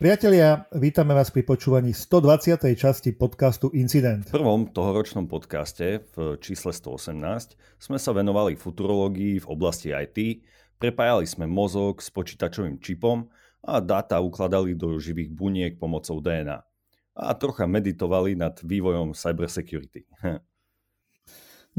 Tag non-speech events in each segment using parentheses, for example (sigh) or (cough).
Priatelia, vítame vás pri počúvaní 120. časti podcastu Incident. V prvom tohoročnom podcaste v čísle 118 sme sa venovali futurológii v oblasti IT, prepájali sme mozog s počítačovým čipom a dáta ukladali do živých buniek pomocou DNA. A trocha meditovali nad vývojom cybersecurity. (laughs)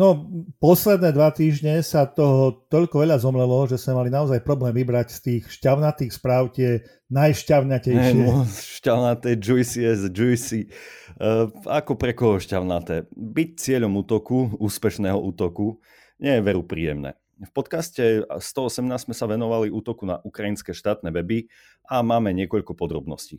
No, posledné dva týždne sa toho toľko veľa zomlelo, že sme mali naozaj problém vybrať z tých šťavnatých správ tie najšťavnatejšie. Hey, no, šťavnaté, juicy as juicy. Uh, ako pre koho šťavnaté? Byť cieľom útoku, úspešného útoku, nie je veru príjemné. V podcaste 118 sme sa venovali útoku na ukrajinské štátne weby a máme niekoľko podrobností.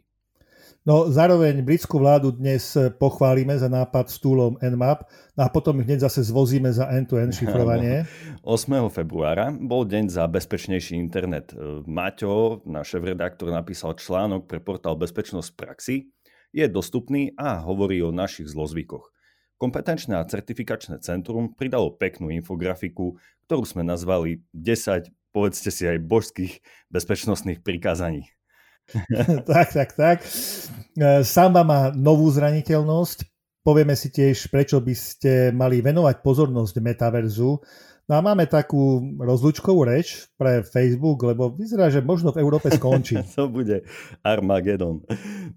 No zároveň britskú vládu dnes pochválime za nápad s túlom Nmap a potom hneď zase zvozíme za end-to-end šifrovanie. 8. februára bol deň za bezpečnejší internet. Maťo, náš redaktor, napísal článok pre portál Bezpečnosť v praxi. Je dostupný a hovorí o našich zlozvykoch. Kompetenčné a certifikačné centrum pridalo peknú infografiku, ktorú sme nazvali 10, povedzte si aj božských bezpečnostných prikázaní. (laughs) tak, tak, tak. E, Samba má novú zraniteľnosť. Povieme si tiež, prečo by ste mali venovať pozornosť metaverzu No a máme takú rozlučkovú reč pre Facebook, lebo vyzerá, že možno v Európe skončí. (laughs) to bude Armageddon.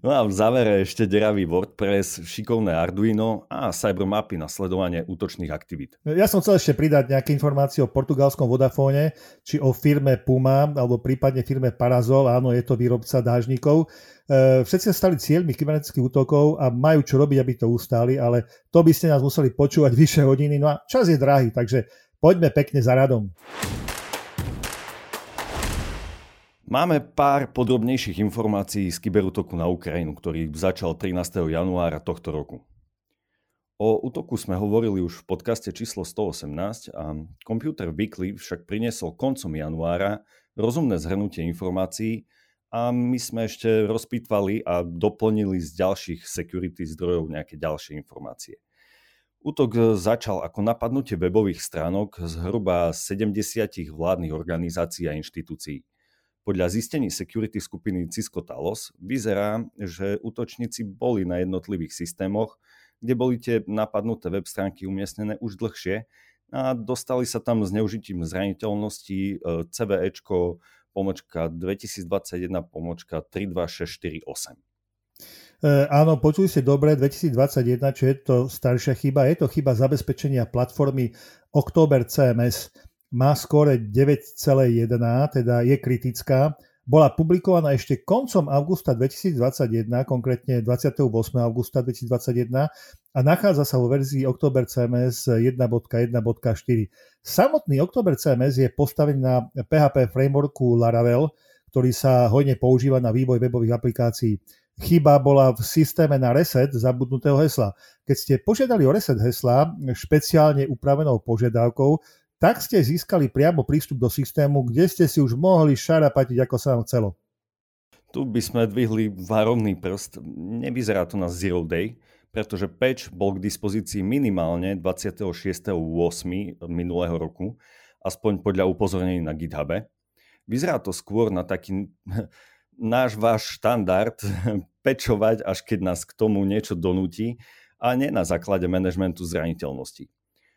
No a v závere ešte deravý WordPress, šikovné Arduino a cybermapy na sledovanie útočných aktivít. Ja som chcel ešte pridať nejaké informácie o portugalskom Vodafone, či o firme Puma, alebo prípadne firme Parazol, áno, je to výrobca dážnikov. E, všetci sa stali cieľmi kybernetických útokov a majú čo robiť, aby to ustáli, ale to by ste nás museli počúvať vyššie hodiny. No a čas je drahý, takže Poďme pekne za radom. Máme pár podrobnejších informácií z kyberútoku na Ukrajinu, ktorý začal 13. januára tohto roku. O útoku sme hovorili už v podcaste číslo 118 a Computer Weekly však priniesol koncom januára rozumné zhrnutie informácií a my sme ešte rozpýtvali a doplnili z ďalších security zdrojov nejaké ďalšie informácie. Útok e, začal ako napadnutie webových stránok zhruba 70 vládnych organizácií a inštitúcií. Podľa zistení security skupiny Cisco Talos vyzerá, že útočníci boli na jednotlivých systémoch, kde boli tie napadnuté web stránky umiestnené už dlhšie a dostali sa tam s neužitím zraniteľnosti e, CVEčko pomočka 2021 pomočka 32648. E, áno, počuli ste dobre, 2021, čo je to staršia chyba, je to chyba zabezpečenia platformy October CMS. Má skore 9,1, teda je kritická. Bola publikovaná ešte koncom augusta 2021, konkrétne 28. augusta 2021 a nachádza sa vo verzii October CMS 1.1.4. Samotný October CMS je postavený na PHP frameworku Laravel, ktorý sa hojne používa na vývoj webových aplikácií chyba bola v systéme na reset zabudnutého hesla. Keď ste požiadali o reset hesla špeciálne upravenou požiadavkou, tak ste získali priamo prístup do systému, kde ste si už mohli šarapatiť, ako sa vám chcelo. Tu by sme dvihli varovný prst. Nevyzerá to na Zero Day, pretože patch bol k dispozícii minimálne 26.8. minulého roku, aspoň podľa upozornení na GitHube. Vyzerá to skôr na taký náš váš štandard (laughs) pečovať, až keď nás k tomu niečo donúti a nie na základe manažmentu zraniteľnosti.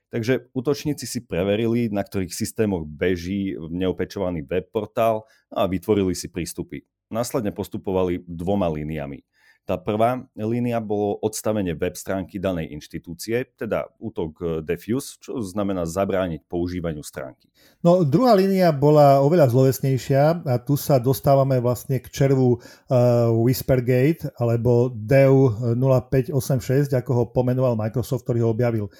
Takže útočníci si preverili, na ktorých systémoch beží neopečovaný web portál a vytvorili si prístupy. Následne postupovali dvoma líniami. Tá prvá línia bolo odstavenie web stránky danej inštitúcie, teda útok e, defuse, čo znamená zabrániť používaniu stránky. No druhá línia bola oveľa zlovesnejšia a tu sa dostávame vlastne k červu uh, Whispergate alebo DEU 0586, ako ho pomenoval Microsoft, ktorý ho objavil.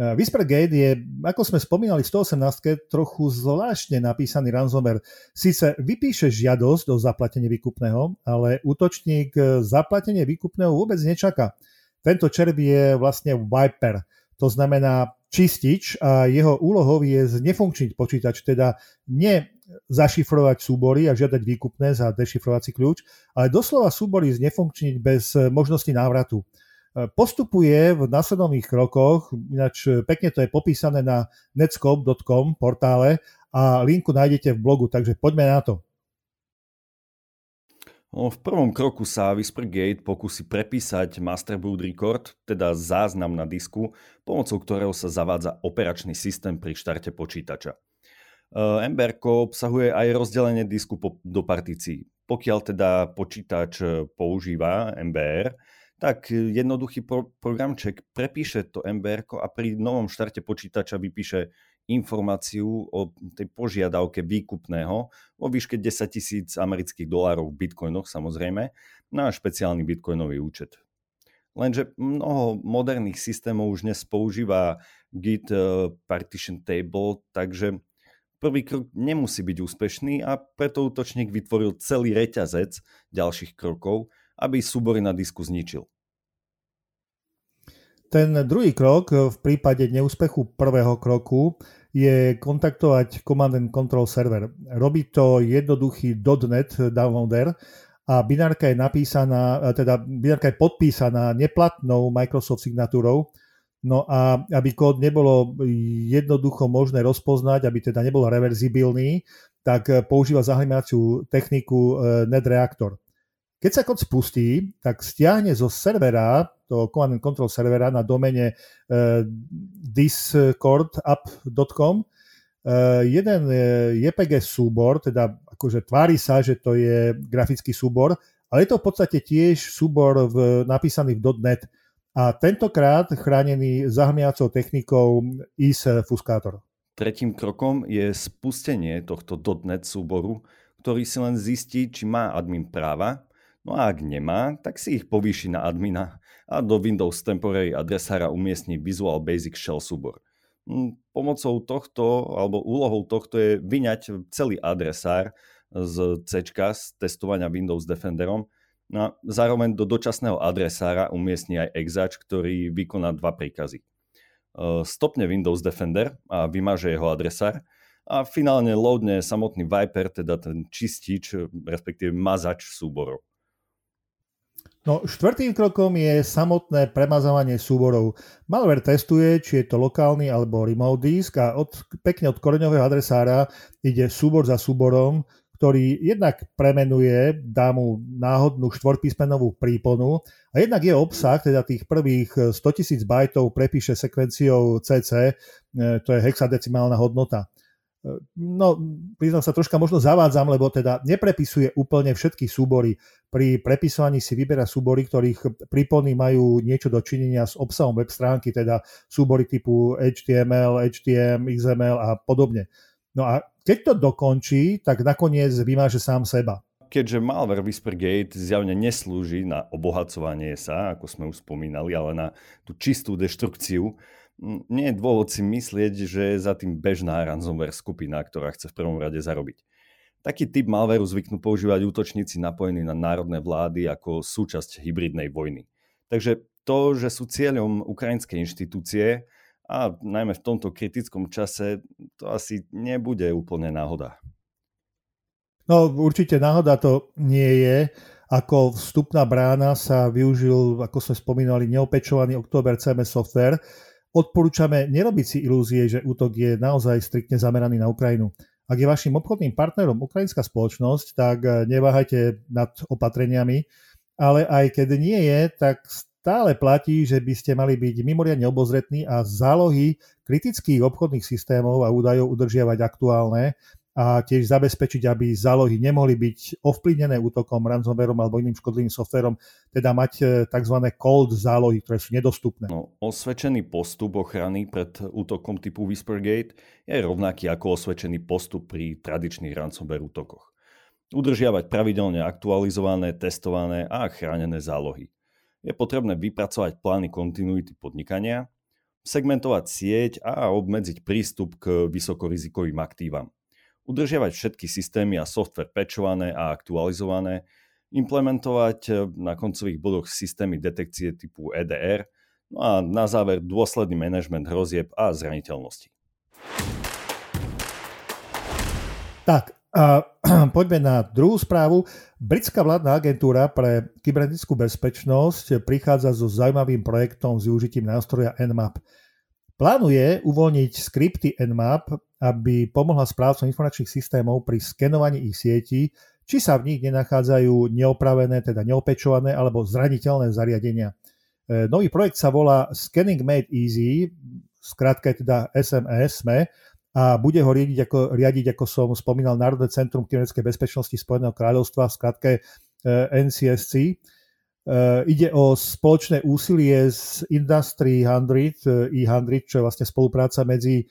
Eh, Whispergate je, ako sme spomínali v 118, trochu zvláštne napísaný ransomware. Sice vypíše žiadosť o zaplatenie výkupného, ale útočník eh, zaplatenie výkupného vôbec nečaká. Tento červ je vlastne wiper, to znamená čistič a jeho úlohou je znefunkčniť počítač, teda nie zašifrovať súbory a žiadať výkupné za dešifrovací kľúč, ale doslova súbory znefunkčniť bez eh, možnosti návratu. E, postupuje v následovných krokoch, ináč e, pekne to je popísané na netscope.com portále a linku nájdete v blogu, takže poďme na to. No, v prvom kroku sa Whispergate pokusí prepísať Master Boot Record, teda záznam na disku, pomocou ktorého sa zavádza operačný systém pri štarte počítača. MBR obsahuje aj rozdelenie disku do partícií. Pokiaľ teda počítač používa MBR, tak jednoduchý pro- programček prepíše to MBR a pri novom štarte počítača vypíše informáciu o tej požiadavke výkupného vo výške 10 tisíc amerických dolárov v bitcoinoch samozrejme na špeciálny bitcoinový účet. Lenže mnoho moderných systémov už dnes používa Git eh, Partition Table, takže prvý krok nemusí byť úspešný a preto útočník vytvoril celý reťazec ďalších krokov, aby súbory na disku zničil. Ten druhý krok v prípade neúspechu prvého kroku je kontaktovať Command and Control server. Robí to jednoduchý .NET downloader a binárka je napísaná, teda binárka je podpísaná neplatnou Microsoft signatúrou, No a aby kód nebolo jednoducho možné rozpoznať, aby teda nebol reverzibilný, tak používa zahlimaciu techniku e, NetReactor. Keď sa kód spustí, tak stiahne zo servera, toho command and control servera na domene uh, discordapp.com uh, jeden JPG súbor, teda akože tvári sa, že to je grafický súbor, ale je to v podstate tiež súbor v, napísaný v .NET a tentokrát chránený zahmiacou technikou IS Fuscator. Tretím krokom je spustenie tohto .NET súboru, ktorý si len zistí, či má admin práva No a ak nemá, tak si ich povýši na admina a do Windows Temporary adresára umiestni Visual Basic Shell súbor. Hm, pomocou tohto, alebo úlohou tohto je vyňať celý adresár z C z testovania Windows Defenderom no a zároveň do dočasného adresára umiestni aj exač, ktorý vykoná dva príkazy. Stopne Windows Defender a vymaže jeho adresár a finálne loadne samotný Viper, teda ten čistič, respektíve mazač súborov. No, štvrtým krokom je samotné premazávanie súborov. Malware testuje, či je to lokálny alebo remote disk a od, pekne od koreňového adresára ide súbor za súborom, ktorý jednak premenuje, dá mu náhodnú štvorpísmenovú príponu a jednak jeho obsah, teda tých prvých 100 000 bajtov prepíše sekvenciou CC, e, to je hexadecimálna hodnota. No, priznám sa, troška možno zavádzam, lebo teda neprepisuje úplne všetky súbory. Pri prepisovaní si vyberá súbory, ktorých prípony majú niečo dočinenia s obsahom web stránky, teda súbory typu HTML, HTM, XML a podobne. No a keď to dokončí, tak nakoniec vymáže sám seba. Keďže malware Whispergate zjavne neslúži na obohacovanie sa, ako sme už spomínali, ale na tú čistú deštrukciu, nie je dôvod si myslieť, že je za tým bežná ransomware skupina, ktorá chce v prvom rade zarobiť. Taký typ malwareu zvyknú používať útočníci napojení na národné vlády ako súčasť hybridnej vojny. Takže to, že sú cieľom ukrajinské inštitúcie a najmä v tomto kritickom čase, to asi nebude úplne náhoda. No určite náhoda to nie je. Ako vstupná brána sa využil, ako sme spomínali, neopečovaný Oktober CMS software, Odporúčame nerobiť si ilúzie, že útok je naozaj striktne zameraný na Ukrajinu. Ak je vašim obchodným partnerom ukrajinská spoločnosť, tak eh, neváhajte nad opatreniami, ale aj keď nie je, tak stále platí, že by ste mali byť mimoriadne obozretní a zálohy kritických obchodných systémov a údajov udržiavať aktuálne a tiež zabezpečiť, aby zálohy nemohli byť ovplyvnené útokom, ransomwareom alebo iným škodlivým softverom, teda mať e, tzv. cold zálohy, ktoré sú nedostupné. No, osvedčený postup ochrany pred útokom typu Whispergate je rovnaký ako osvedčený postup pri tradičných ransomware útokoch. Udržiavať pravidelne aktualizované, testované a chránené zálohy. Je potrebné vypracovať plány kontinuity podnikania, segmentovať sieť a obmedziť prístup k vysokorizikovým aktívam udržiavať všetky systémy a software pečované a aktualizované, implementovať eh, na koncových bodoch systémy detekcie typu EDR, no a na záver dôsledný manažment hrozieb a zraniteľnosti. Tak, a (clears throat) poďme na druhú správu. Britská vládna agentúra pre kybernetickú bezpečnosť prichádza so zaujímavým projektom s využitím nástroja Nmap. Plánuje uvoľniť skripty Nmap, aby pomohla správcom informačných systémov pri skenovaní ich sietí či sa v nich nenachádzajú neopravené, teda neopečované alebo zraniteľné zariadenia. Nový projekt sa volá Scanning Made Easy, skrátka teda SMS, SME, a bude ho riadiť ako, riadiť, ako som spomínal, Národné centrum kybernetickej bezpečnosti Spojeného kráľovstva, v skratke NCSC. Ide o spoločné úsilie z Industry 100, E100, čo je vlastne spolupráca medzi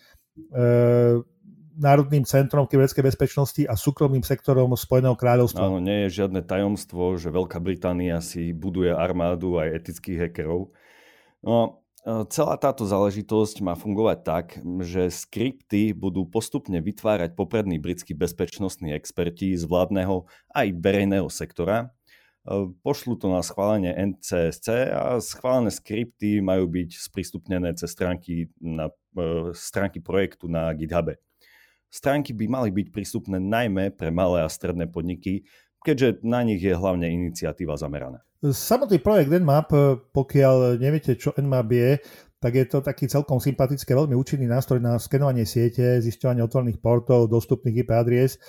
Národným centrom kybernetickej bezpečnosti a súkromným sektorom Spojeného kráľovstva. Áno, nie je žiadne tajomstvo, že Veľká Británia si buduje armádu aj etických hackerov. No, celá táto záležitosť má fungovať tak, že skripty budú postupne vytvárať poprední britskí bezpečnostní experti z vládneho aj verejného sektora. E, pošlu to na schválenie NCSC a schválené skripty majú byť sprístupnené cez stránky, na, e, stránky projektu na GitHube. Stránky by mali byť prístupné najmä pre malé a stredné podniky, keďže na nich je hlavne iniciatíva zameraná. Samotný projekt Nmap, pokiaľ neviete, čo Nmap je, tak je to taký celkom sympatický, veľmi účinný nástroj na skenovanie siete, zisťovanie otvorených portov, dostupných IP adries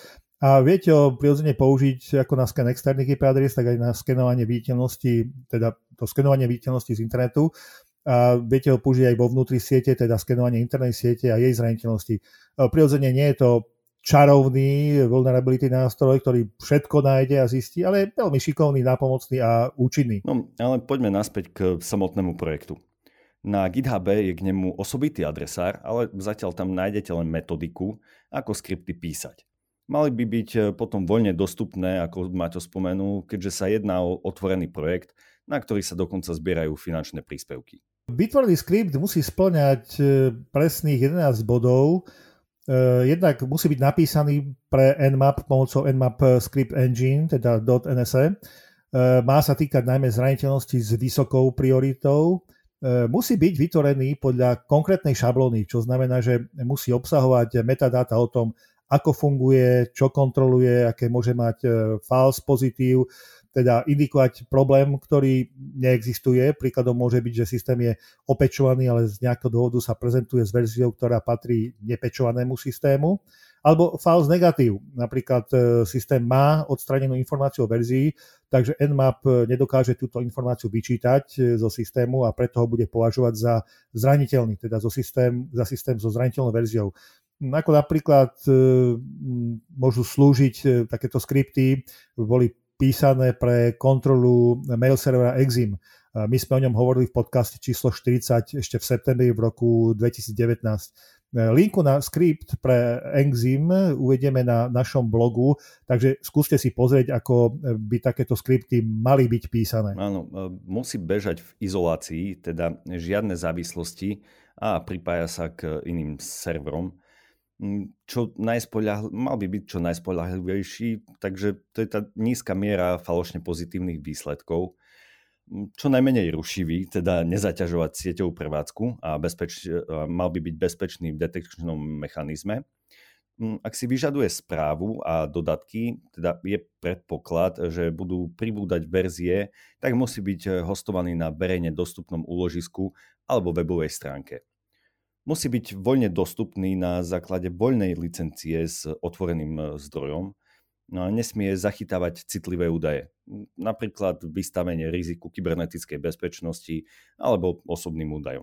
a viete ho prirodzene použiť ako na sken externých IP adries, tak aj na skenovanie viditeľnosti, teda to skenovanie viditeľnosti z internetu a viete ho použiť aj vo vnútri siete, teda skenovanie internej siete a jej zraniteľnosti. Prirodzene nie je to čarovný vulnerability nástroj, ktorý všetko nájde a zistí, ale je veľmi šikovný, nápomocný a účinný. No, ale poďme naspäť k samotnému projektu. Na GitHub je k nemu osobitý adresár, ale zatiaľ tam nájdete len metodiku, ako skripty písať. Mali by byť e, potom voľne dostupné, ako Maťo spomenul, keďže sa jedná o otvorený projekt, na ktorý sa dokonca zbierajú finančné príspevky. Vytvorený skript musí splňať e, presných 11 bodov, Eh, jednak musí byť napísaný pre Nmap pomocou Nmap Script Engine, teda .nse. Má sa týkať najmä zraniteľnosti s vysokou prioritou. Musí byť vytvorený podľa konkrétnej šablóny, čo znamená, že musí obsahovať metadáta o tom, ako funguje, čo kontroluje, aké môže mať false pozitív, teda indikovať problém, ktorý neexistuje. Príkladom môže byť, že systém je opečovaný, ale z nejakého dôvodu sa prezentuje s verziou, ktorá patrí nepečovanému systému. Alebo false negatív. Napríklad e, systém má odstranenú informáciu o verzii, takže Nmap nedokáže túto informáciu vyčítať e, zo systému a preto ho bude považovať za zraniteľný, teda zo systém, za systém so zraniteľnou verziou. Ako napríklad e, môžu slúžiť takéto skripty, boli písané pre kontrolu mail servera Exim. My sme o ňom hovorili v podcaste číslo 40 ešte v septembri v roku 2019. Linku na skript pre Exim uvedieme na našom blogu, takže skúste si pozrieť, ako by takéto skripty mali byť písané. Áno, musí bežať v izolácii, teda žiadne závislosti a pripája sa k iným serverom čo najspoľahl- mal by byť čo najspoľahlivejší, takže to je tá nízka miera falošne pozitívnych výsledkov, čo najmenej rušivý, teda nezaťažovať sieťovú prevádzku a bezpeč- mal by byť bezpečný v detekčnom mechanizme. Ak si vyžaduje správu a dodatky, teda je predpoklad, že budú pribúdať verzie, tak musí byť hostovaný na verejne dostupnom úložisku alebo webovej stránke musí byť voľne dostupný na základe voľnej licencie s otvoreným e, zdrojom no a nesmie zachytávať citlivé údaje, napríklad vystavenie riziku kybernetickej bezpečnosti alebo osobným údajom.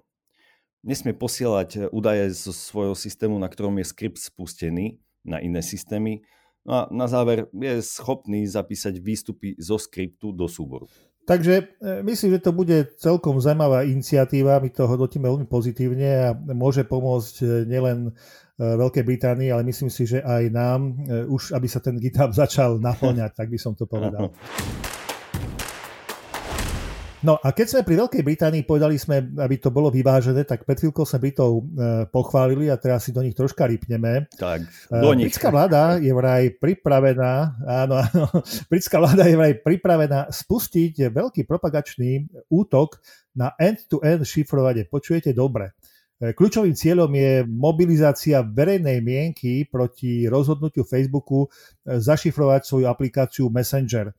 Nesmie posielať e, údaje zo svojho systému, na ktorom je skript spustený, na iné systémy. No a na záver je schopný zapísať výstupy zo skriptu do súboru. Takže e, myslím, že to bude celkom zaujímavá iniciatíva, my to hodnotíme veľmi pozitívne a môže pomôcť e, nielen e, Veľkej Británii, ale myslím si, že aj nám, už aby sa ten GitHub (laughs) začal naplňať, tak by som to povedal. (laughs) No a keď sme pri Veľkej Británii povedali sme, aby to bolo vyvážené, tak pred chvíľkou sme Britov e, pochválili a teraz si do nich troška rypneme. Tak, e, do nich. Britská vláda je vraj pripravená, áno, áno, (laughs) britská vláda je vraj pripravená spustiť veľký propagačný útok na end-to-end šifrovanie. Počujete dobre. E, kľúčovým cieľom je mobilizácia verejnej mienky proti rozhodnutiu Facebooku zašifrovať svoju aplikáciu Messenger.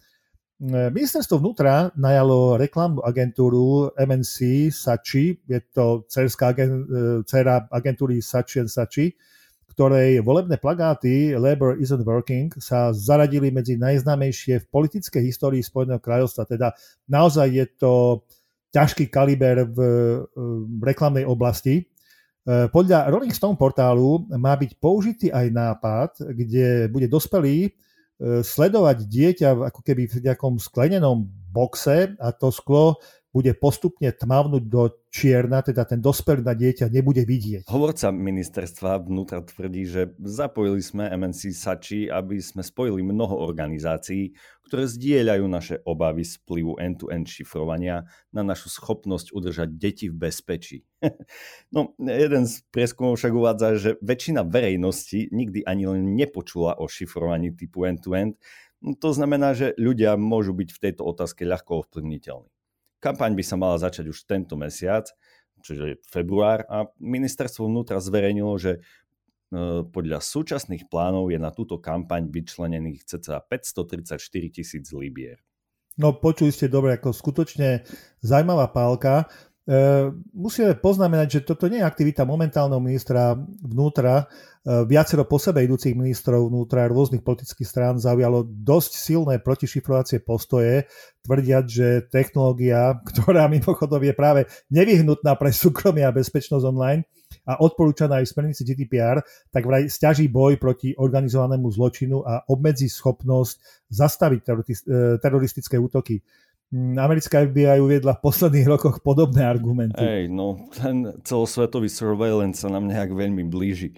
E, ministerstvo vnútra najalo reklamnú agentúru MNC Sachi, je to dcera agentúry Sachi Sachi, ktorej volebné plagáty Labour isn't working sa zaradili medzi najznámejšie v politickej histórii Spojeného kráľovstva. Teda naozaj je to ťažký kaliber v, v reklamnej oblasti. E, podľa Rolling Stone portálu má byť použitý aj nápad, kde bude dospelý e, sledovať dieťa ako keby v nejakom sklenenom boxe a to sklo bude postupne tmavnúť do čierna, teda ten dospelý na dieťa nebude vidieť. Hovorca ministerstva vnútra tvrdí, že zapojili sme MNC Sači, aby sme spojili mnoho organizácií, ktoré zdieľajú naše obavy z vplyvu end-to-end šifrovania na našu schopnosť udržať deti v bezpečí. (laughs) no, jeden z prieskumov však uvádza, že väčšina verejnosti nikdy ani len nepočula o šifrovaní typu end-to-end, to znamená, že ľudia môžu byť v tejto otázke ľahko ovplyvniteľní. Kampaň by sa mala začať už tento mesiac, čiže február, a ministerstvo vnútra zverejnilo, že e, podľa súčasných plánov je na túto kampaň vyčlenených cca 534 tisíc libier. No počuli ste dobre, ako skutočne zaujímavá pálka. E, musíme poznamenať, že toto nie je aktivita momentálneho ministra vnútra. E, viacero po sebe idúcich ministrov vnútra rôznych politických strán zaujalo dosť silné protišifrovacie postoje, tvrdiať, že technológia, (laughs) ktorá mimochodom je práve nevyhnutná pre súkromie a bezpečnosť online a odporúčaná aj v smernici GDPR, tak vraj stiaží boj proti organizovanému zločinu a obmedzí schopnosť zastaviť e, teroristické útoky. Mm, americká FBI uviedla v posledných rokoch podobné argumenty. Hej, no ten celosvetový surveillance sa nám nejak veľmi blíži.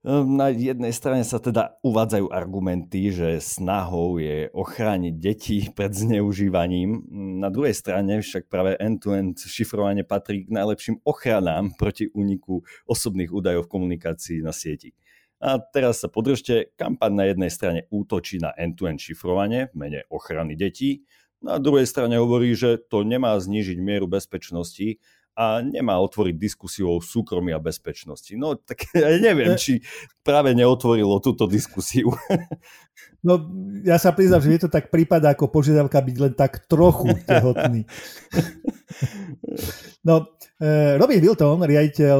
Ehm, na jednej strane sa teda uvádzajú argumenty, že snahou je ochrániť deti pred zneužívaním. Na druhej strane však práve end-to-end šifrovanie patrí k najlepším ochranám proti úniku osobných údajov v komunikácii na sieti. A teraz sa podržte, kampaň na jednej strane útočí na end-to-end šifrovanie v mene ochrany detí, na druhej strane hovorí, že to nemá znížiť mieru bezpečnosti a nemá otvoriť diskusiu o súkromí a bezpečnosti. No tak (laughs) ja neviem, či práve neotvorilo túto diskusiu. (laughs) No ja sa priznám, že mi to tak prípada ako požiadavka byť len tak trochu (laughs) tehotný. No, eh, Robin Wilton, riaditeľ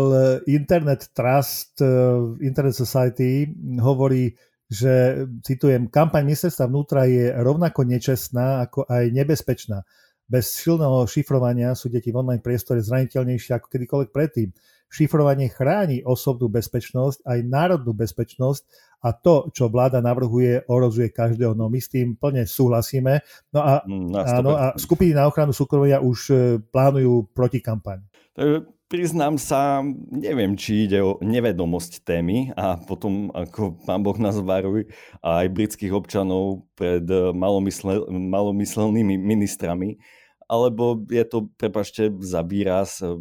Internet Trust, eh, Internet Society, hovorí, že, citujem, kampaň ministerstva vnútra je rovnako nečestná ako aj nebezpečná. Bez silného šifrovania sú deti v online priestore zraniteľnejšie ako kedykoľvek predtým. Šifrovanie chráni osobnú bezpečnosť, aj národnú bezpečnosť a to, čo vláda navrhuje, orozuje každého. No my s tým plne súhlasíme. No a, mm, áno, a skupiny na ochranu súkromia už e, plánujú protikampaň. Takže priznám sa, neviem, či ide o nevedomosť témy a potom, ako pán Boh nás varuj, aj britských občanov pred eh, malomysle, malomyselnými ministrami, alebo je to, prepašte, za výraz eh,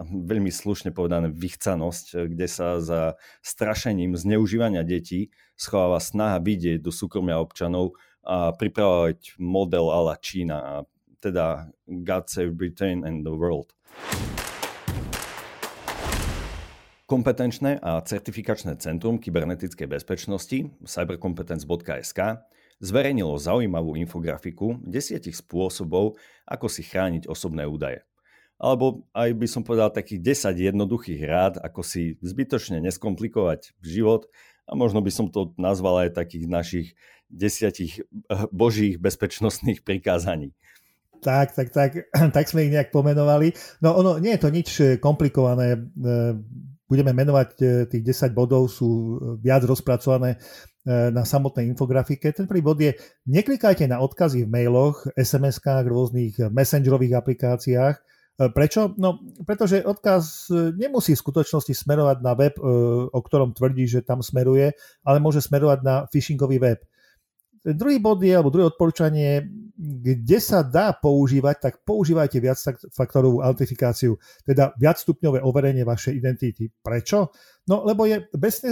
veľmi slušne povedané vychcanosť, kde sa za strašením zneužívania detí schováva snaha vidieť do súkromia občanov a pripravovať model ala Čína, teda God save Britain and the world. Kompetenčné a certifikačné centrum kybernetickej bezpečnosti cybercompetence.sk zverejnilo zaujímavú infografiku desiatich spôsobov, ako si chrániť osobné údaje. Alebo aj by som povedal takých 10 jednoduchých rád, ako si zbytočne neskomplikovať život a možno by som to nazval aj takých našich desiatich eh, božích bezpečnostných prikázaní. Tak, tak, tak, (clears throat) tak sme ich nejak pomenovali. No ono, nie je to nič komplikované eh, budeme menovať e, tých 10 bodov, sú e, viac rozpracované e, na samotnej infografike. Ten prvý bod je, neklikajte na odkazy v mailoch, SMS-kách, rôznych messengerových aplikáciách. Prečo? No, pretože odkaz nemusí v skutočnosti smerovať na web, o ktorom tvrdí, že tam smeruje, ale môže smerovať na phishingový web. Druhý bod je, alebo druhé odporúčanie, kde sa dá používať, tak používajte viac faktorovú autentifikáciu, teda viacstupňové overenie vašej identity. Prečo? No, lebo je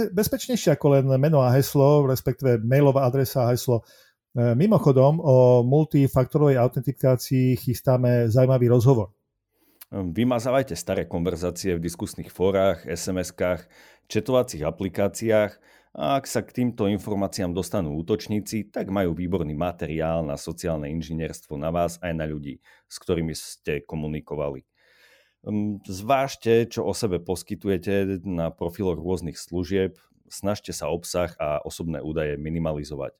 bezpečnejšie ako len meno a heslo, respektíve mailová adresa a heslo. E, mimochodom, o multifaktorovej autentifikácii chystáme zaujímavý rozhovor. Vymazávajte staré konverzácie v diskusných fórach, SMS-kách, četovacích aplikáciách, a ak sa k týmto informáciám dostanú útočníci, tak majú výborný materiál na sociálne inžinierstvo na vás aj na ľudí, s ktorými ste komunikovali. Hm, zvážte, čo o sebe poskytujete na profiloch rôznych služieb, snažte sa obsah a osobné údaje minimalizovať.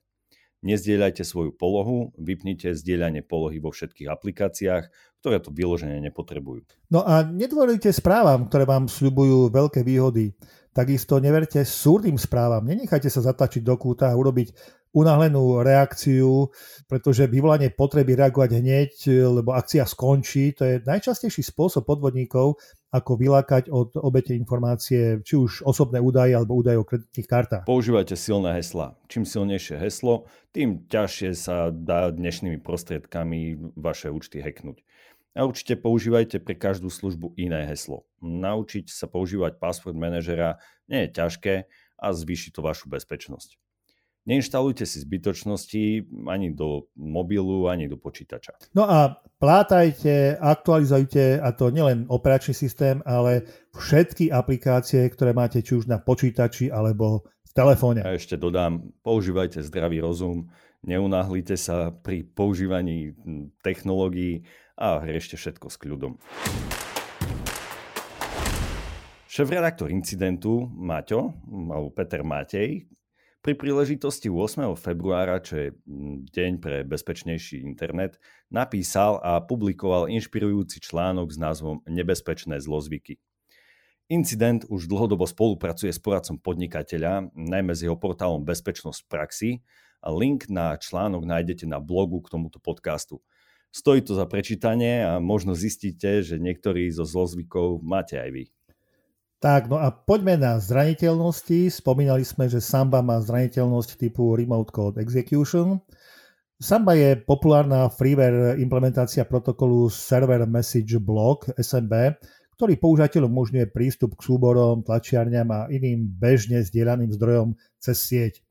Nezdieľajte svoju polohu, vypnite zdieľanie polohy vo všetkých aplikáciách, ktoré to vyloženie nepotrebujú. No a nedôverujte správam, ktoré vám sľubujú veľké výhody. Takisto neverte súrnym správam. Nenechajte sa zatlačiť do kúta a urobiť unáhlenú reakciu, pretože vyvolanie potreby reagovať hneď, lebo akcia skončí, to je najčastejší spôsob podvodníkov, ako vylákať od obete informácie, či už osobné údaje alebo údaje o kreditných kartách. Používajte silné hesla. Čím silnejšie heslo, tým ťažšie sa dá dnešnými prostriedkami vaše účty hacknúť. A určite používajte pre každú službu iné heslo. Naučiť sa používať password manažera nie je ťažké a zvýši to vašu bezpečnosť. Neinštalujte si zbytočnosti ani do mobilu, ani do počítača. No a plátajte, aktualizujte, a to nielen operačný systém, ale všetky aplikácie, ktoré máte či už na počítači alebo v telefóne. A ešte dodám, používajte zdravý rozum, neunáhlite sa pri používaní technológií a riešte všetko s kľudom. Šéf-redaktor incidentu Maťo, alebo Peter Matej, pri príležitosti 8. februára, čo je mm, deň pre bezpečnejší internet, napísal a publikoval inšpirujúci článok s názvom Nebezpečné zlozvyky. Incident už dlhodobo spolupracuje s poradcom podnikateľa, najmä s jeho portálom Bezpečnosť v praxi a link na článok nájdete na blogu k tomuto podcastu. Stojí to za prečítanie a možno zistíte, že niektorý zo zlozvykov máte aj vy. Tak, no a poďme na zraniteľnosti. Spomínali sme, že Samba má zraniteľnosť typu Remote Code Execution. Samba je populárna freeware implementácia protokolu Server Message Block SMB, ktorý používateľom umožňuje prístup k súborom, tlačiarňam a iným bežne zdieľaným zdrojom cez sieť.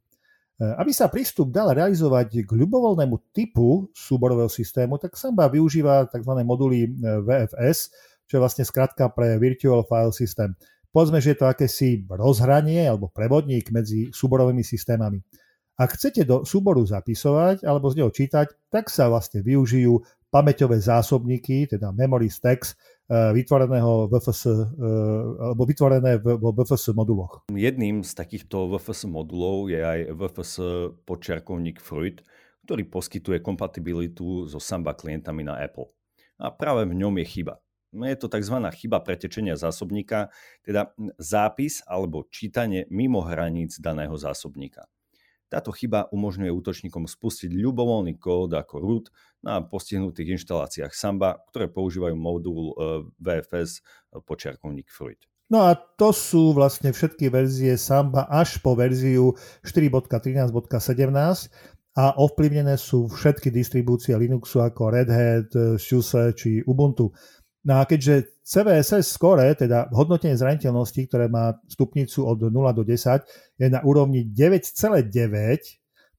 Aby sa prístup dal realizovať k ľubovoľnému typu súborového systému, tak Samba využíva tzv. moduly VFS, čo je vlastne skratka pre Virtual File System. Povedzme, že je to akési rozhranie alebo prevodník medzi súborovými systémami. Ak chcete do súboru zapisovať alebo z neho čítať, tak sa vlastne využijú pamäťové zásobníky, teda memory stacks, eh, vytvoreného VFS, eh, alebo vytvorené vo VFS moduloch. Jedným z takýchto VFS modulov je aj VFS počiarkovník Fruit, ktorý poskytuje kompatibilitu so Samba klientami na Apple. A práve v ňom je chyba. Je to tzv. chyba pretečenia zásobníka, teda zápis alebo čítanie mimo hraníc daného zásobníka. Táto chyba umožňuje útočníkom spustiť ľubovoľný kód ako root na postihnutých inštaláciách Samba, ktoré používajú modul e, VFS e, počiarkovník Fruit. No a to sú vlastne všetky verzie Samba až po verziu 4.13.17 a ovplyvnené sú všetky distribúcie Linuxu ako Red Hat, SUSE či Ubuntu. No a keďže CVSS score, teda hodnotenie zraniteľnosti, ktoré má stupnicu od 0 do 10, je na úrovni 9,9,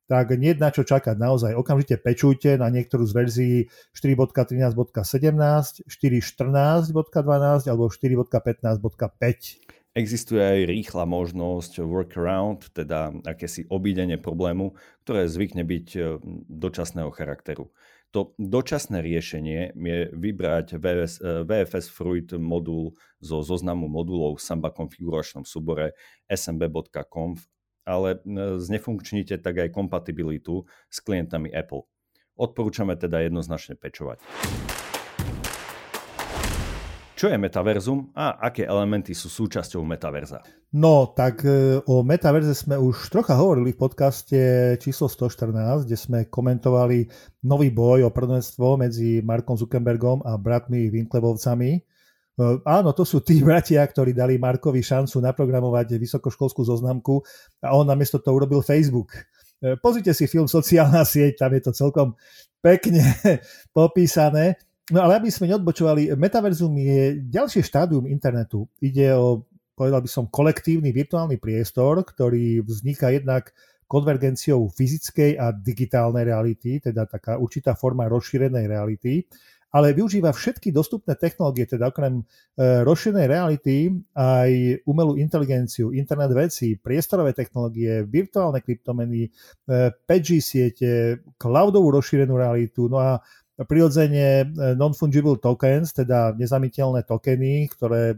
tak nie na čo čakať. Naozaj okamžite pečujte na niektorú z verzií 4.13.17, 4.14.12 alebo 4.15.5. Existuje aj rýchla možnosť workaround, teda akési obídenie problému, ktoré zvykne byť e, dočasného charakteru. To dočasné riešenie je vybrať VFS, VFS Fruit modul zo zoznamu modulov v Samba konfiguračnom súbore smb.conf, ale znefunkčnite tak aj kompatibilitu s klientami Apple. Odporúčame teda jednoznačne pečovať. Čo je metaverzum a aké elementy sú súčasťou metaverza? No, tak e, o metaverze sme už trocha hovorili v podcaste číslo 114, kde sme komentovali nový boj o prvenstvo medzi Markom Zuckerbergom a bratmi Winklevovcami. E, áno, to sú tí (laughs) bratia, ktorí dali Markovi šancu naprogramovať vysokoškolskú zoznamku a on namiesto toho urobil Facebook. E, pozrite si film Sociálna sieť, tam je to celkom pekne (laughs) popísané. No ale aby sme neodbočovali, metaverzum je ďalšie štádium internetu. Ide o, povedal by som, kolektívny virtuálny priestor, ktorý vzniká jednak konvergenciou fyzickej a digitálnej reality, teda taká určitá forma rozšírenej reality, ale využíva všetky dostupné technológie, teda okrem e, rozšírenej reality aj umelú inteligenciu, internet vecí, priestorové technológie, virtuálne kryptomeny, e, 5G siete, cloudovú rozšírenú realitu, no a prirodzene non-fungible tokens, teda nezamiteľné tokeny, ktoré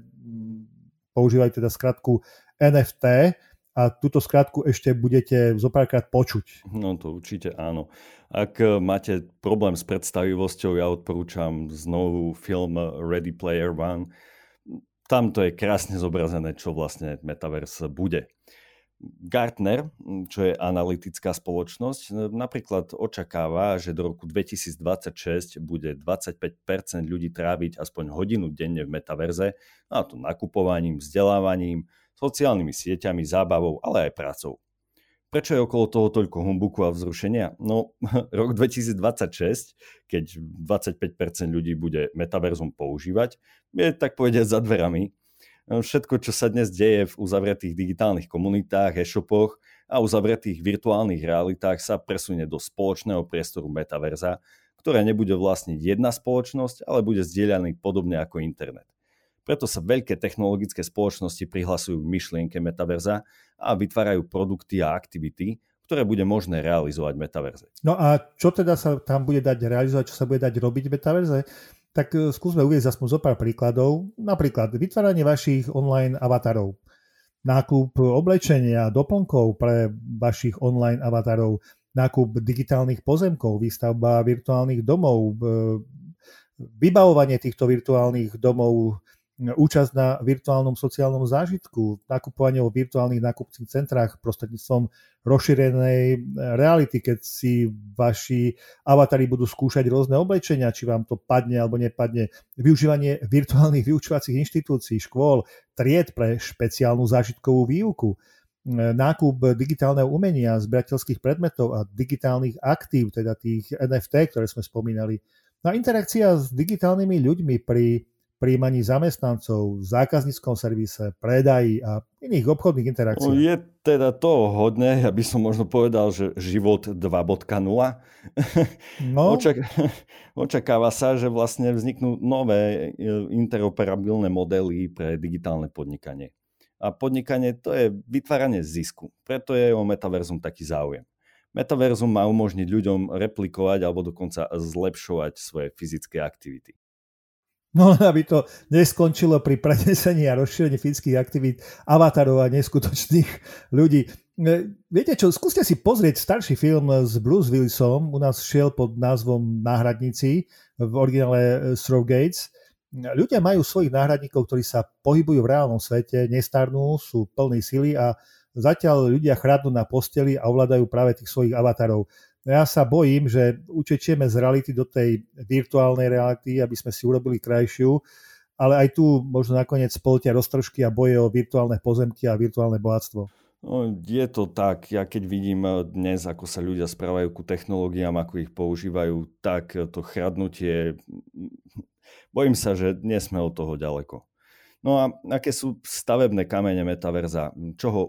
používajú teda skratku NFT, a túto skratku ešte budete zopárkrát počuť. No to určite áno. Ak máte problém s predstavivosťou, ja odporúčam znovu film Ready Player One. Tam to je krásne zobrazené, čo vlastne Metaverse bude. Gartner, čo je analytická spoločnosť, napríklad očakáva, že do roku 2026 bude 25% ľudí tráviť aspoň hodinu denne v metaverze, a to nakupovaním, vzdelávaním, sociálnymi sieťami, zábavou, ale aj prácou. Prečo je okolo toho toľko humbuku a vzrušenia? No, (laughs) rok 2026, keď 25% ľudí bude metaverzum používať, je tak povedať za dverami. Všetko, čo sa dnes deje v uzavretých digitálnych komunitách, e-shopoch a uzavretých virtuálnych realitách sa presunie do spoločného priestoru metaverza, ktoré nebude vlastniť jedna spoločnosť, ale bude zdieľaný podobne ako internet. Preto sa veľké technologické spoločnosti prihlasujú k myšlienke metaverza a vytvárajú produkty a aktivity, ktoré bude možné realizovať v metaverze. No a čo teda sa tam bude dať realizovať, čo sa bude dať robiť v metaverze? Tak e, skúsme uvieť aspoň zo pár príkladov. Napríklad vytváranie vašich online avatarov, nákup oblečenia, doplnkov pre vašich online avatarov, nákup digitálnych pozemkov, výstavba virtuálnych domov, e, vybavovanie týchto virtuálnych domov účasť na virtuálnom sociálnom zážitku, nakupovanie vo virtuálnych nákupných centrách prostredníctvom rozšírenej eh, reality, keď si vaši avatári budú skúšať rôzne oblečenia, či vám to padne alebo nepadne, využívanie virtuálnych vyučovacích inštitúcií, škôl, tried pre špeciálnu zážitkovú výuku, eh, nákup digitálneho umenia, zberateľských predmetov a digitálnych aktív, teda tých NFT, ktoré sme spomínali. No a interakcia s digitálnymi ľuďmi pri príjmaní zamestnancov, v zákazníckom servise, predaji a iných obchodných interakciách. Je teda to hodné, ja by som možno povedal, že život 2.0. (laughs) No. Očak- (laughs) očakáva sa, že vlastne vzniknú nové e, interoperabilné modely pre digitálne podnikanie. A podnikanie to je vytváranie zisku. Preto je o metaverzum taký záujem. Metaverzum má umožniť ľuďom replikovať alebo dokonca zlepšovať svoje fyzické aktivity. No aby to neskončilo pri prenesení a rozšírení fyzických aktivít avatarov a neskutočných ľudí. E, viete čo, skúste si pozrieť starší film s Bruce Willisom, u nás šiel pod názvom Náhradníci v originále Throw Gates. Ľudia majú svojich náhradníkov, ktorí sa pohybujú v reálnom svete, nestarnú, sú plní sily a zatiaľ ľudia chradnú na posteli a ovládajú práve tých svojich avatarov. Ja sa bojím, že utečieme z reality do tej virtuálnej reality, aby sme si urobili krajšiu, ale aj tu možno nakoniec spoltia roztržky a boje o virtuálne pozemky a virtuálne bohatstvo. No, je to tak. Ja keď vidím dnes, ako sa ľudia správajú ku technológiám, ako ich používajú, tak to chradnutie, bojím sa, že nie sme od toho ďaleko. No a aké sú stavebné kamene metaverza? Čo ho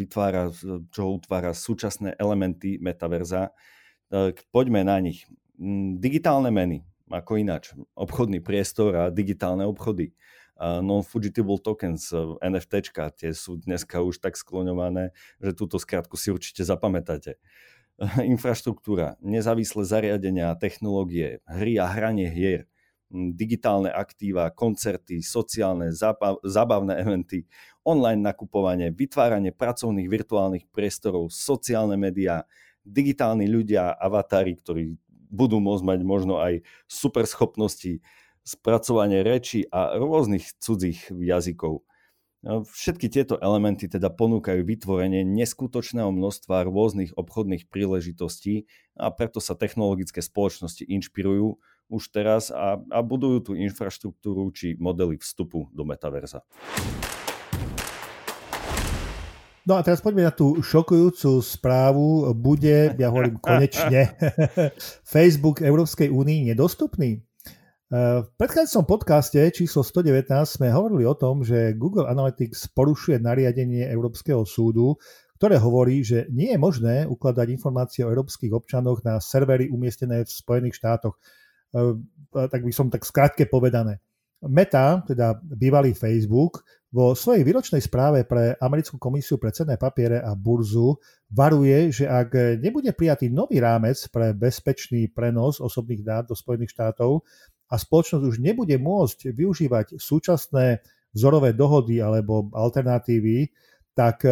vytvára, čo ho utvára súčasné elementy metaverza? Tak poďme na nich. Mm, digitálne meny, ako ináč. Obchodný priestor a digitálne obchody. Non-fungible tokens, NFT, tie sú dneska už tak skloňované, že túto skratku si určite zapamätáte. Infraštruktúra, nezávislé zariadenia, technológie, hry a hranie hier – digitálne aktíva, koncerty, sociálne, zábavné eventy, online nakupovanie, vytváranie pracovných virtuálnych priestorov, sociálne médiá, digitálni ľudia, avatári, ktorí budú môcť mať možno aj super schopnosti, spracovanie reči a rôznych cudzích jazykov. No, všetky tieto elementy teda ponúkajú vytvorenie neskutočného množstva rôznych obchodných príležitostí a preto sa technologické spoločnosti inšpirujú už teraz a, a budujú tú infraštruktúru či modely vstupu do metaverza. No a teraz poďme na tú šokujúcu správu. Bude, ja hovorím konečne, (laughs) Facebook Európskej únii nedostupný? V predchádzajúcom podcaste číslo 119 sme hovorili o tom, že Google Analytics porušuje nariadenie Európskeho súdu, ktoré hovorí, že nie je možné ukladať informácie o európskych občanoch na servery umiestnené v Spojených štátoch. E, tak by som tak skrátke povedané. Meta, teda bývalý Facebook, vo svojej výročnej správe pre Americkú komisiu pre cenné papiere a burzu varuje, že ak nebude prijatý nový rámec pre bezpečný prenos osobných dát do Spojených štátov a spoločnosť už nebude môcť využívať súčasné vzorové dohody alebo alternatívy, tak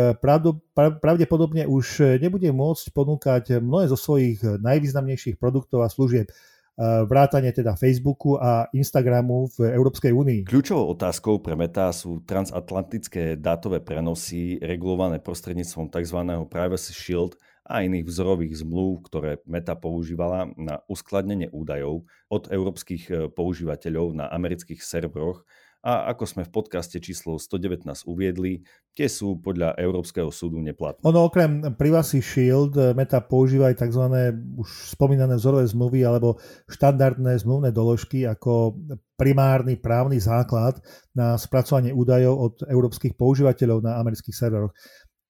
pravdepodobne už nebude môcť ponúkať mnohé zo svojich najvýznamnejších produktov a služieb vrátane teda Facebooku a Instagramu v Európskej únii. Kľúčovou otázkou pre Meta sú transatlantické dátové prenosy regulované prostredníctvom tzv. Privacy Shield a iných vzorových zmluv, ktoré Meta používala na uskladnenie údajov od európskych e, používateľov na amerických serveroch a ako sme v podcaste číslo 119 uviedli, tie sú podľa Európskeho súdu neplatné. Ono okrem Privacy Shield eh, Meta používa aj tzv. už spomínané vzorové zmluvy alebo štandardné zmluvné doložky ako primárny právny základ na spracovanie údajov od európskych používateľov na amerických serveroch.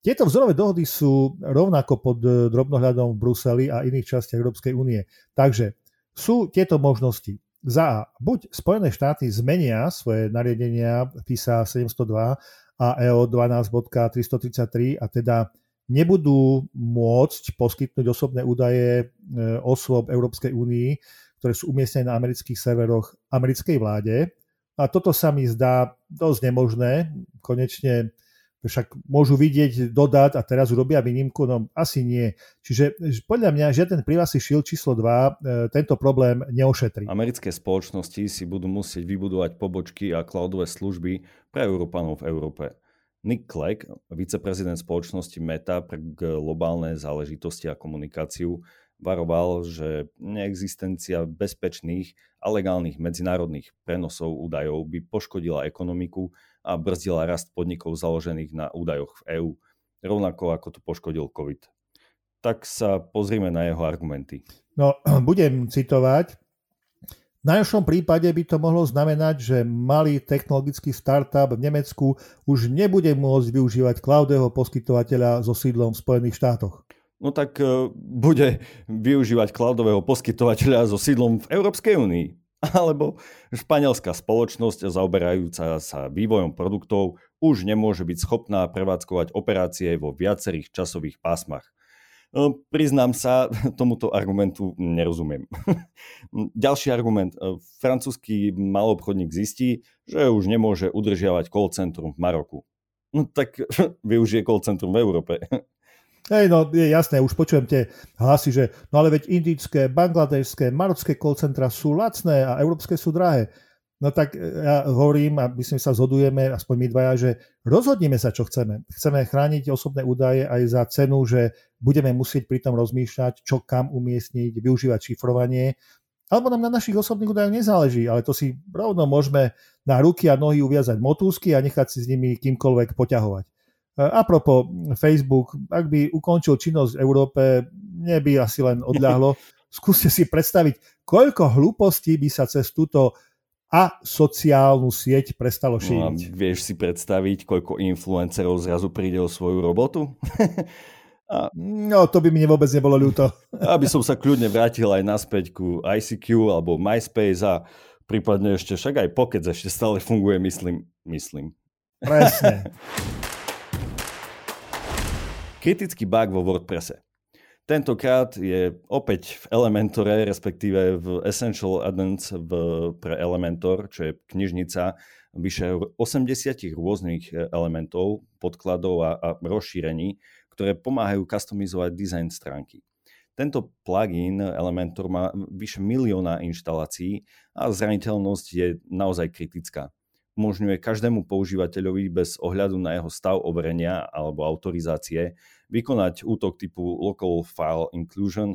Tieto vzorové dohody sú rovnako pod eh, drobnohľadom v Bruseli a iných častiach Európskej únie. Takže sú tieto možnosti za. Buď Spojené štáty zmenia svoje nariadenia FISA 702 a EO 12.333 a teda nebudú môcť poskytnúť osobné údaje e, osôb Európskej únii, ktoré sú umiestnené na amerických serveroch americkej vláde. A toto sa mi zdá dosť nemožné. Konečne však môžu vidieť, dodať a teraz urobia výnimku, no asi nie. Čiže podľa mňa žiaden Privacy Shield číslo 2 e, tento problém neošetrí. Americké spoločnosti si budú musieť vybudovať pobočky a cloudové služby pre Európanov v Európe. Nick Clegg, viceprezident spoločnosti Meta pre globálne záležitosti a komunikáciu, varoval, že neexistencia bezpečných a legálnych medzinárodných prenosov údajov by poškodila ekonomiku a brzdila rast podnikov založených na údajoch v EÚ, rovnako ako to poškodil COVID. Tak sa pozrime na jeho argumenty. No, (clears throat) budem citovať. V najhoršom prípade by to mohlo znamenať, že malý technologický startup v Nemecku už nebude môcť využívať cloudového poskytovateľa so sídlom v Spojených štátoch. No tak uh, bude využívať cloudového poskytovateľa so sídlom v Európskej únii alebo španielská spoločnosť zaoberajúca sa vývojom produktov už nemôže byť schopná prevádzkovať operácie vo viacerých časových pásmach. No, priznám sa, (laughs) tomuto argumentu nerozumiem. (laughs) Ďalší argument. Francúzsky malobchodník zistí, že už nemôže udržiavať call centrum v Maroku. No tak (laughs) využije call centrum v Európe. Hej, no je jasné, už počujem tie hlasy, že no ale veď indické, bangladešské, marocké call centra sú lacné a európske sú drahé. No tak e, ja hovorím a myslím sa zhodujeme, aspoň my dvaja, že rozhodnime sa, čo chceme. Chceme chrániť osobné údaje aj za cenu, že budeme musieť pri tom rozmýšľať, čo kam umiestniť, využívať šifrovanie, alebo nám na našich osobných údajoch nezáleží, ale to si rovno môžeme na ruky a nohy uviazať motúsky a nechať si s nimi kýmkoľvek poťahovať. Apropo Facebook, ak by ukončil činnosť v Európe, neby asi len odľahlo. (laughs) Skúste si predstaviť, koľko hlúpostí by sa cez túto a sociálnu sieť prestalo šíriť. No vieš si predstaviť, koľko influencerov zrazu príde o svoju robotu? (laughs) a... No, to by mi vôbec nebolo ľúto. (laughs) aby som sa kľudne vrátil aj naspäť ku ICQ alebo MySpace a prípadne ešte však aj Pocket ešte stále funguje, myslím. myslím. Presne. Kritický bug vo WordPresse. Tentokrát je opäť v Elementore, respektíve v Essential Addons v, pre Elementor, čo je knižnica vyše 80 rôznych e, elementov, podkladov a, a rozšírení, ktoré pomáhajú customizovať dizajn stránky. Tento plugin Elementor má vyše milióna inštalácií a zraniteľnosť je naozaj kritická umožňuje každému používateľovi bez ohľadu na jeho stav overenia alebo autorizácie vykonať útok typu Local File Inclusion,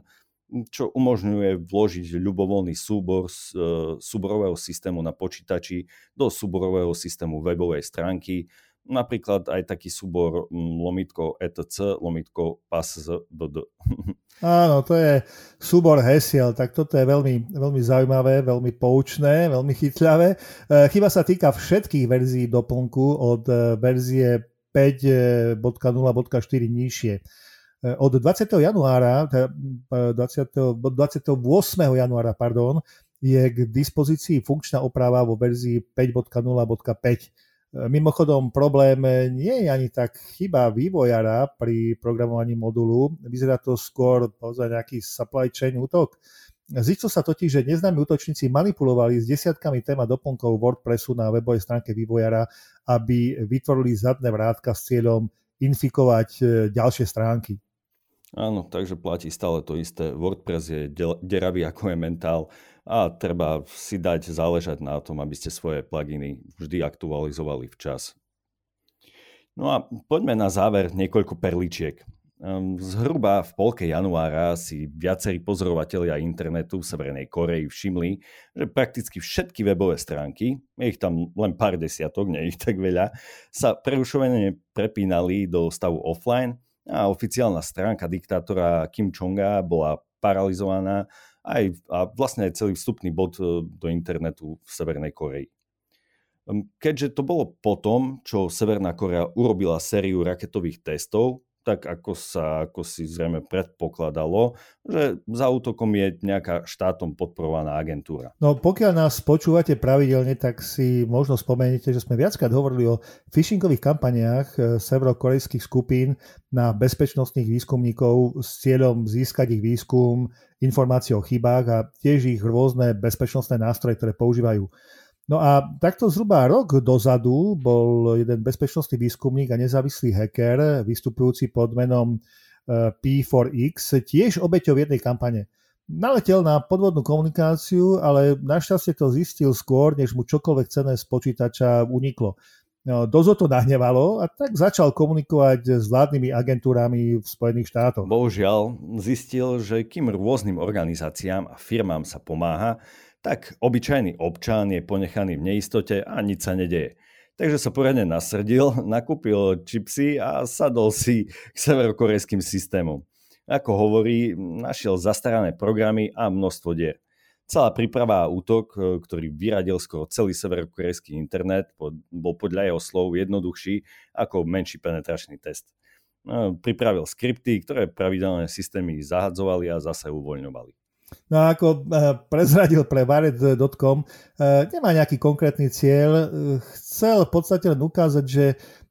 čo umožňuje vložiť ľubovoľný súbor z e, súborového systému na počítači do súborového systému webovej stránky, napríklad aj taký súbor lomitko etc, lomitko passwd. (laughs) Áno, to je súbor hesiel, tak toto je veľmi, veľmi zaujímavé, veľmi poučné, veľmi chytľavé. E, chyba sa týka všetkých verzií doplnku od e, verzie 5.0.4 nižšie. E, od 20. januára, 20, 28. januára, pardon, je k dispozícii funkčná oprava vo verzii 5.0.5 Mimochodom, problém nie je ani tak chyba vývojara pri programovaní modulu, vyzerá to skôr za nejaký supply chain útok. Zistil sa totiž, že neznámi útočníci manipulovali s desiatkami téma doplnkov WordPressu na webovej stránke vývojara, aby vytvorili zadné vrátka s cieľom infikovať e, ďalšie stránky. Áno, takže platí stále to isté. WordPress je deravý ako je mentál a treba si dať záležať na tom, aby ste svoje pluginy vždy aktualizovali včas. No a poďme na záver niekoľko perličiek. Ehm, zhruba v polke januára si viacerí pozorovatelia internetu v Severnej Koreji všimli, že prakticky všetky webové stránky, ich tam len pár desiatok, nie ich tak veľa, sa prerušovane prepínali do stavu offline a oficiálna stránka diktátora Kim Chonga bola paralizovaná aj, a vlastne aj celý vstupný bod e, do internetu v Severnej Koreji. Ehm, keďže to bolo potom, čo Severná Korea urobila sériu raketových testov, tak ako sa ako si zrejme predpokladalo, že za útokom je nejaká štátom podporovaná agentúra. No pokiaľ nás počúvate pravidelne, tak si možno spomeniete, že sme viackrát hovorili o phishingových kampaniách eh, severokorejských skupín na bezpečnostných výskumníkov s cieľom získať ich výskum, informácie o chybách a tiež ich rôzne bezpečnostné nástroje, ktoré používajú. No a takto zhruba rok dozadu bol jeden bezpečnostný výskumník a nezávislý hacker, vystupujúci pod menom eh, P4X, tiež obeťou jednej kampane. Naletel na podvodnú komunikáciu, ale našťastie to zistil skôr, než mu čokoľvek cené z počítača uniklo. No, dosť to nahnevalo a tak začal komunikovať s vládnymi agentúrami v Spojených štátoch. Bohužiaľ zistil, že kým rôznym organizáciám a firmám sa pomáha, tak obyčajný občan je ponechaný v neistote a nič sa nedeje. Takže sa poriadne nasrdil, (laughs) nakúpil čipsy a sadol si k severokorejským systémom. Ako hovorí, našiel zastarané programy a množstvo dier. Celá príprava a útok, e, ktorý vyradil skoro celý severokorejský internet, bol podľa jeho slov jednoduchší ako menší penetračný test. E, pripravil skripty, ktoré pravidelné systémy zahadzovali a zase uvoľňovali. No a ako eh, prezradil pre Varet.com, eh, nemá nejaký konkrétny cieľ. Chcel v podstate len ukázať, že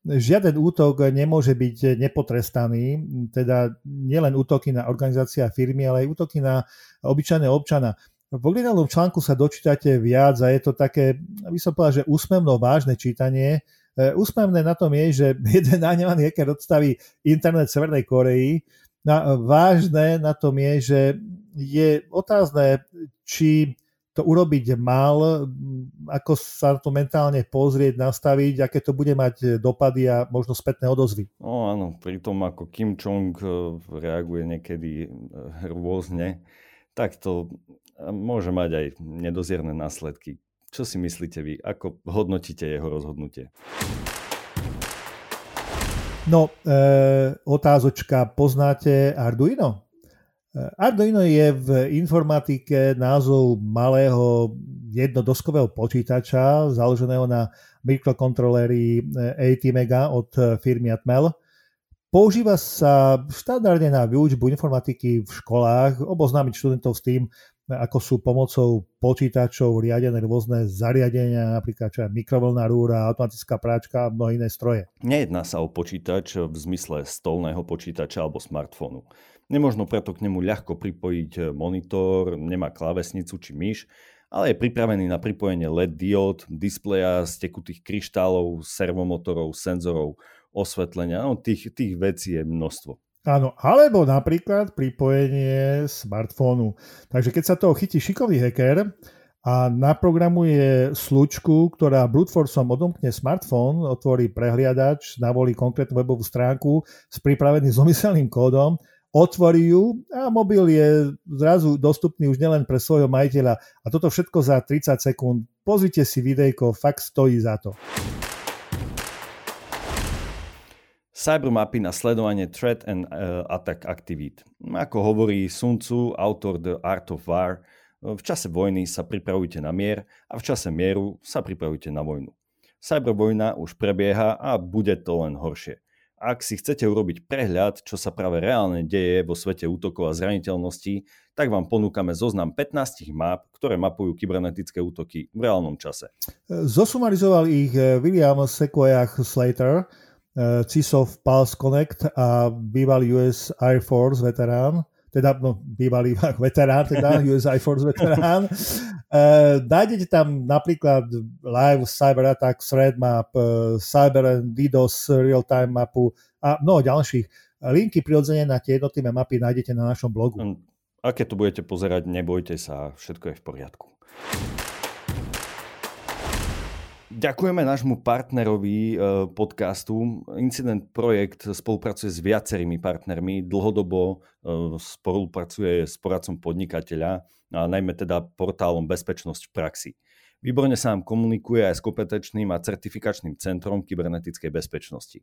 žiaden útok nemôže byť nepotrestaný, teda nielen útoky na organizácia a firmy, ale aj útoky na obyčajného občana. V originálnom článku sa dočítate viac a je to také, aby som povedal, že úsmevno vážne čítanie. Eh, úsmevné na tom je, že (laughs) jeden nahnevaný hacker odstaví internet Severnej Koreji, No, vážne na tom je, že je otázne, či to urobiť mal, ako sa to mentálne pozrieť, nastaviť, aké to bude mať dopady a možno spätné odozvy. No áno, pri tom ako Kim Jong eh, reaguje niekedy eh, rôzne, tak to eh, môže mať aj nedozierne následky. Čo si myslíte vy? Ako hodnotíte jeho rozhodnutie? No, e, otázočka, poznáte Arduino? E, Arduino je v informatike názov malého jednodoskového počítača založeného na mikrokontroléri ATmega od firmy Atmel. Používa sa štandardne na výučbu informatiky v školách, oboznámiť študentov s tým, ako sú pomocou počítačov riadené rôzne zariadenia, napríklad čo mikrovlná rúra, automatická práčka a mnohé iné stroje. Nejedná sa o počítač v zmysle stolného počítača alebo smartfónu. Nemožno preto k nemu ľahko pripojiť monitor, nemá klávesnicu či myš, ale je pripravený na pripojenie LED diód, displeja z tekutých kryštálov, servomotorov, senzorov, osvetlenia. No, tých, tých vecí je množstvo. Áno, alebo napríklad pripojenie smartfónu. Takže keď sa toho chytí šikovný hacker a naprogramuje slučku, ktorá brute forceom odomkne smartfón, otvorí prehliadač, navolí konkrétnu webovú stránku s pripraveným zomyselným kódom, otvorí ju a mobil je zrazu dostupný už nielen pre svojho majiteľa. A toto všetko za 30 sekúnd. Pozrite si videjko, fakt stojí za to. Cybermapy na sledovanie threat and uh, attack aktivít. Ako hovorí Sun Tzu, autor The Art of War, v čase vojny sa pripravujte na mier a v čase mieru sa pripravujte na vojnu. Cybervojna už prebieha a bude to len horšie. Ak si chcete urobiť prehľad, čo sa práve reálne deje vo svete útokov a zraniteľností, tak vám ponúkame zoznam 15 map, ktoré mapujú kybernetické útoky v reálnom čase. Zosumarizoval ich eh, William Sequoia Slater, eh, CISO of Pulse Connect a bývalý US Air Force veterán teda no, bývalý (laughs) veterán, teda US Air Force veterán. Uh, nájdete tam napríklad live cyber attack, threat map, uh, cyber and DDoS real-time mapu a mnoho ďalších. Linky prirodzene na tie jednotlivé mapy nájdete na našom blogu. Hm, a keď to budete pozerať, nebojte sa, všetko je v poriadku. Ďakujeme nášmu partnerovi e, podcastu. Incident Projekt spolupracuje s viacerými partnermi, dlhodobo e, spolupracuje s poradcom podnikateľa, a najmä teda portálom Bezpečnosť v praxi. Výborne sa nám komunikuje aj s kompetenčným a certifikačným centrom kybernetickej bezpečnosti.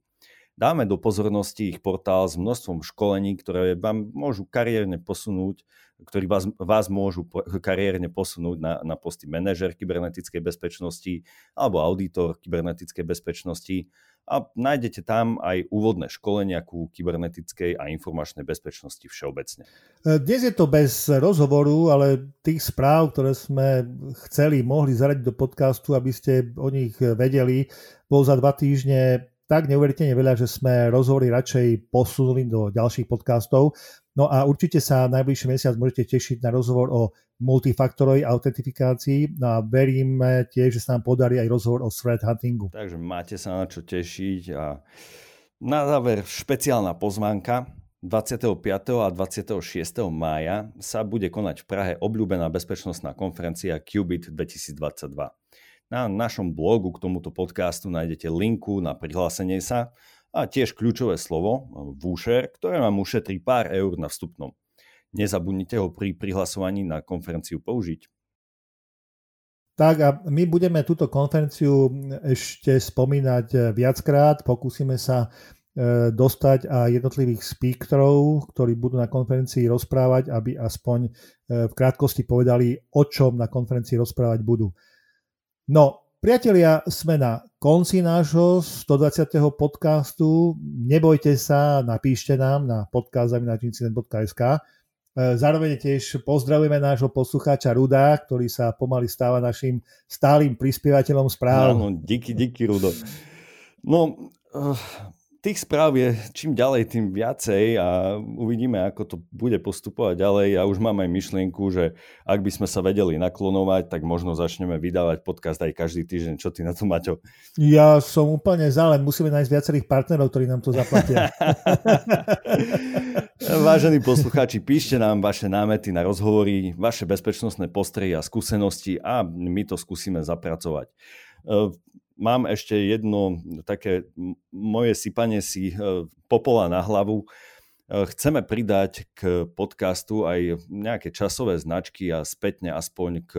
Dáme do pozornosti ich portál s množstvom školení, ktoré vám môžu kariérne posunúť ktorí vás, vás môžu kariérne posunúť na, na posty manažer kybernetickej bezpečnosti alebo auditor kybernetickej bezpečnosti a nájdete tam aj úvodné školenia ku kybernetickej a informačnej bezpečnosti všeobecne. Dnes je to bez rozhovoru, ale tých správ, ktoré sme chceli, mohli zaradiť do podcastu, aby ste o nich vedeli, bol za dva týždne tak neuveriteľne veľa, že sme rozhovory radšej posunuli do ďalších podcastov. No a určite sa najbližší mesiac môžete tešiť na rozhovor o multifaktorovej autentifikácii no a veríme tiež, že sa nám podarí aj rozhovor o threat huntingu. Takže máte sa na čo tešiť a na záver špeciálna pozvánka. 25. a 26. mája sa bude konať v Prahe obľúbená bezpečnostná konferencia Qubit 2022. Na našom blogu k tomuto podcastu nájdete linku na prihlásenie sa a tiež kľúčové slovo voucher, ktoré vám ušetrí pár eur na vstupnom. Nezabudnite ho pri prihlasovaní na konferenciu použiť. Tak a my budeme túto konferenciu ešte spomínať viackrát. Pokúsime sa e, dostať a jednotlivých speakerov, ktorí budú na konferencii rozprávať, aby aspoň e, v krátkosti povedali, o čom na konferencii rozprávať budú. No, Priatelia, sme na konci nášho 120. podcastu. Nebojte sa, napíšte nám na podcast.incident.sk. E, zároveň tiež pozdravujeme nášho poslucháča Ruda, ktorý sa pomaly stáva našim stálym prispievateľom správ. Áno, díky, díky Rudo. No, uh, tých správ je čím ďalej, tým viacej a uvidíme, ako to bude postupovať ďalej. Ja už mám aj myšlienku, že ak by sme sa vedeli naklonovať, tak možno začneme vydávať podcast aj každý týždeň. Čo ty na to, Maťo? Ja som úplne za, len musíme nájsť viacerých partnerov, ktorí nám to zaplatia. (laughs) Vážení poslucháči, píšte nám vaše námety na rozhovory, vaše bezpečnostné postrehy a skúsenosti a my to skúsime zapracovať mám ešte jedno také moje sypanie si e, popola na hlavu. E, chceme pridať k podcastu aj nejaké časové značky a spätne aspoň k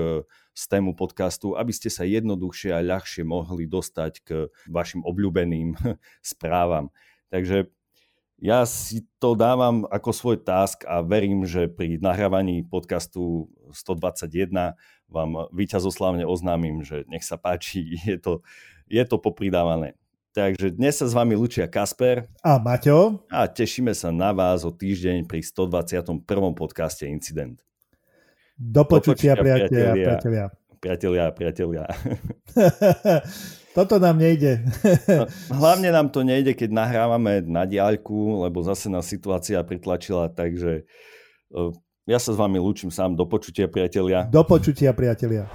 tému podcastu, aby ste sa jednoduchšie a ľahšie mohli dostať k vašim obľúbeným (laughs) správam. Takže ja si to dávam ako svoj task a verím, že pri nahrávaní podcastu 121 vám víťazoslavne oznámim, že nech sa páči, (laughs) je to, je to popridávané. Takže dnes sa s vami lučia Kasper a Maťo a tešíme sa na vás o týždeň pri 121. podcaste Incident. Do počutia, Do počutia priatelia, priatelia. Priatelia, priatelia. (laughs) Toto nám nejde. No, hlavne nám to nejde, keď nahrávame na diaľku, lebo zase nás situácia pritlačila, takže e, ja sa s vami lúčim sám. Do počutia, priatelia. Do počutia, priatelia.